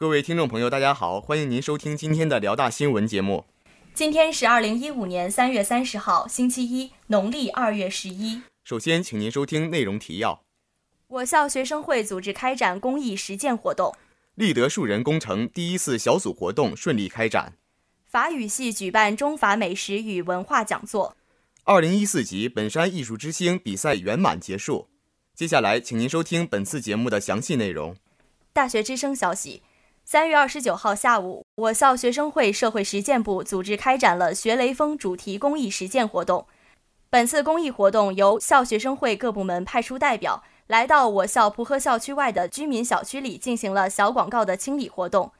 各位听众朋友，大家好，欢迎您收听今天的辽大新闻节目。今天是二零一五年三月三十号，星期一，农历二月十一。首先，请您收听内容提要：我校学生会组织开展公益实践活动；立德树人工程第一次小组活动顺利开展；法语系举办中法美食与文化讲座；二零一四级本山艺术之星比赛圆满结束。接下来，请您收听本次节目的详细内容。大学之声消息。三月二十九号下午，我校学生会社会实践部组织开展了“学雷锋”主题公益实践活动。本次公益活动由校学生会各部门派出代表，来到我校蒲河校区外的居民小区里，进行了小广告的清理活动。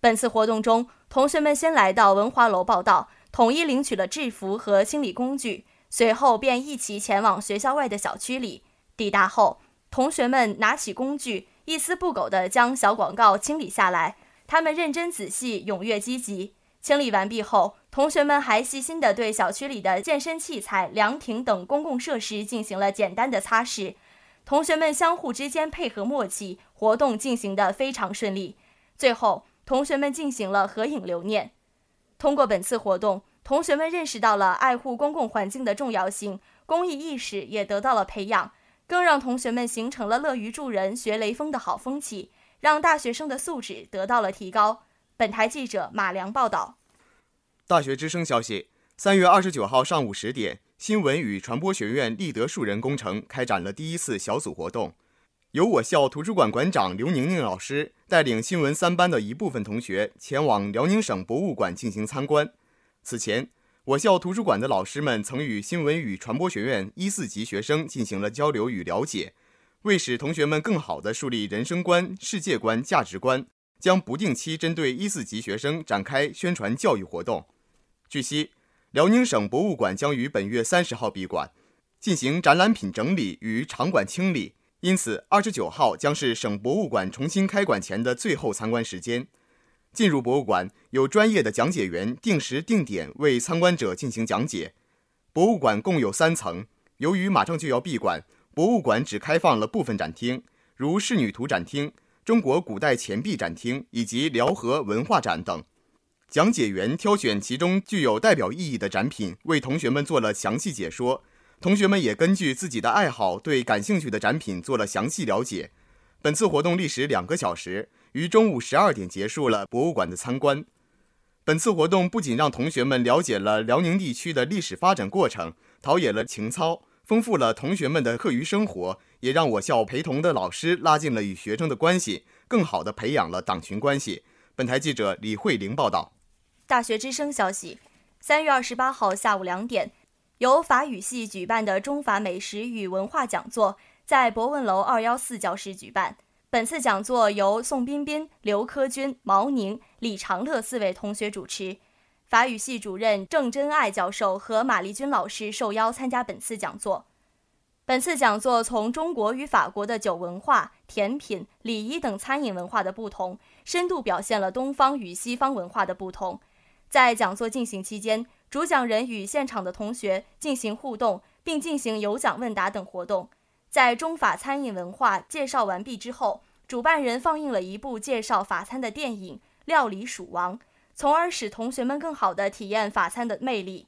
本次活动中，同学们先来到文华楼报道，统一领取了制服和清理工具，随后便一起前往学校外的小区里。抵达后，同学们拿起工具。一丝不苟地将小广告清理下来，他们认真仔细、踊跃积极。清理完毕后，同学们还细心地对小区里的健身器材、凉亭等公共设施进行了简单的擦拭。同学们相互之间配合默契，活动进行得非常顺利。最后，同学们进行了合影留念。通过本次活动，同学们认识到了爱护公共环境的重要性，公益意识也得到了培养。更让同学们形成了乐于助人、学雷锋的好风气，让大学生的素质得到了提高。本台记者马良报道。大学之声消息：三月二十九号上午十点，新闻与传播学院立德树人工程开展了第一次小组活动，由我校图书馆馆长刘宁宁老师带领新闻三班的一部分同学前往辽宁省博物馆进行参观。此前。我校图书馆的老师们曾与新闻与传播学院一四级学生进行了交流与了解，为使同学们更好地树立人生观、世界观、价值观，将不定期针对一四级学生展开宣传教育活动。据悉，辽宁省博物馆将于本月三十号闭馆，进行展览品整理与场馆清理，因此二十九号将是省博物馆重新开馆前的最后参观时间。进入博物馆，有专业的讲解员定时定点为参观者进行讲解。博物馆共有三层，由于马上就要闭馆，博物馆只开放了部分展厅，如仕女图展厅、中国古代钱币展厅以及辽河文化展等。讲解员挑选其中具有代表意义的展品，为同学们做了详细解说。同学们也根据自己的爱好，对感兴趣的展品做了详细了解。本次活动历时两个小时。于中午十二点结束了博物馆的参观。本次活动不仅让同学们了解了辽宁地区的历史发展过程，陶冶了情操，丰富了同学们的课余生活，也让我校陪同的老师拉近了与学生的关系，更好地培养了党群关系。本台记者李慧玲报道。大学之声消息：三月二十八号下午两点，由法语系举办的中法美食与文化讲座在博文楼二幺四教室举办。本次讲座由宋彬彬、刘科军、毛宁、李长乐四位同学主持，法语系主任郑真爱教授和马丽君老师受邀参加本次讲座。本次讲座从中国与法国的酒文化、甜品、礼仪等餐饮文化的不同，深度表现了东方与西方文化的不同。在讲座进行期间，主讲人与现场的同学进行互动，并进行有奖问答等活动。在中法餐饮文化介绍完毕之后，主办人放映了一部介绍法餐的电影《料理鼠王》，从而使同学们更好地体验法餐的魅力。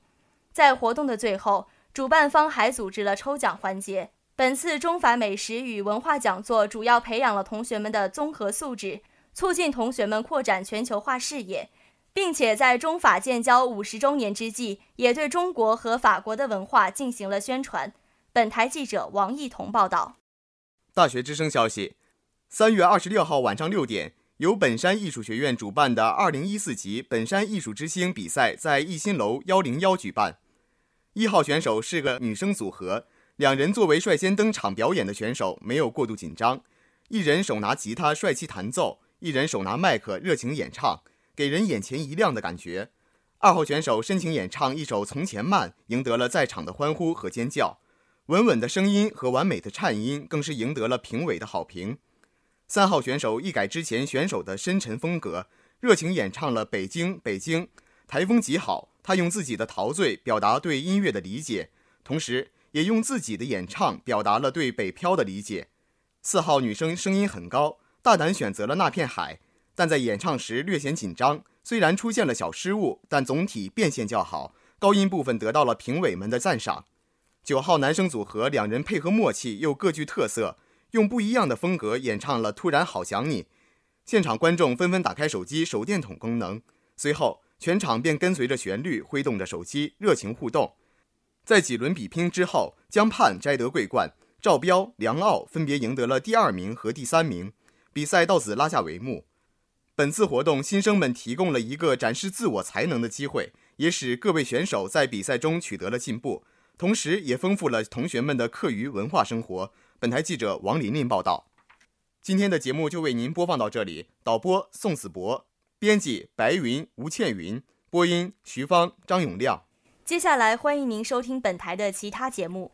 在活动的最后，主办方还组织了抽奖环节。本次中法美食与文化讲座主要培养了同学们的综合素质，促进同学们扩展全球化视野，并且在中法建交五十周年之际，也对中国和法国的文化进行了宣传。本台记者王艺彤报道。大学之声消息：三月二十六号晚上六点，由本山艺术学院主办的二零一四级本山艺术之星比赛在艺新楼幺零幺举办。一号选手是个女生组合，两人作为率先登场表演的选手，没有过度紧张。一人手拿吉他帅气弹奏，一人手拿麦克热情演唱，给人眼前一亮的感觉。二号选手深情演唱一首《从前慢》，赢得了在场的欢呼和尖叫。稳稳的声音和完美的颤音更是赢得了评委的好评。三号选手一改之前选手的深沉风格，热情演唱了《北京北京》，台风极好。他用自己的陶醉表达对音乐的理解，同时也用自己的演唱表达了对北漂的理解。四号女生声音很高，大胆选择了那片海。但在演唱时略显紧张。虽然出现了小失误，但总体变现较好，高音部分得到了评委们的赞赏。九号男生组合两人配合默契又各具特色，用不一样的风格演唱了《突然好想你》，现场观众纷纷打开手机手电筒功能，随后全场便跟随着旋律挥动着手机热情互动。在几轮比拼之后，江畔摘得桂冠，赵彪、梁傲分别赢得了第二名和第三名，比赛到此拉下帷幕。本次活动，新生们提供了一个展示自我才能的机会，也使各位选手在比赛中取得了进步，同时也丰富了同学们的课余文化生活。本台记者王琳琳报道。今天的节目就为您播放到这里，导播宋子博，编辑白云、吴倩云，播音徐芳、张永亮。接下来欢迎您收听本台的其他节目。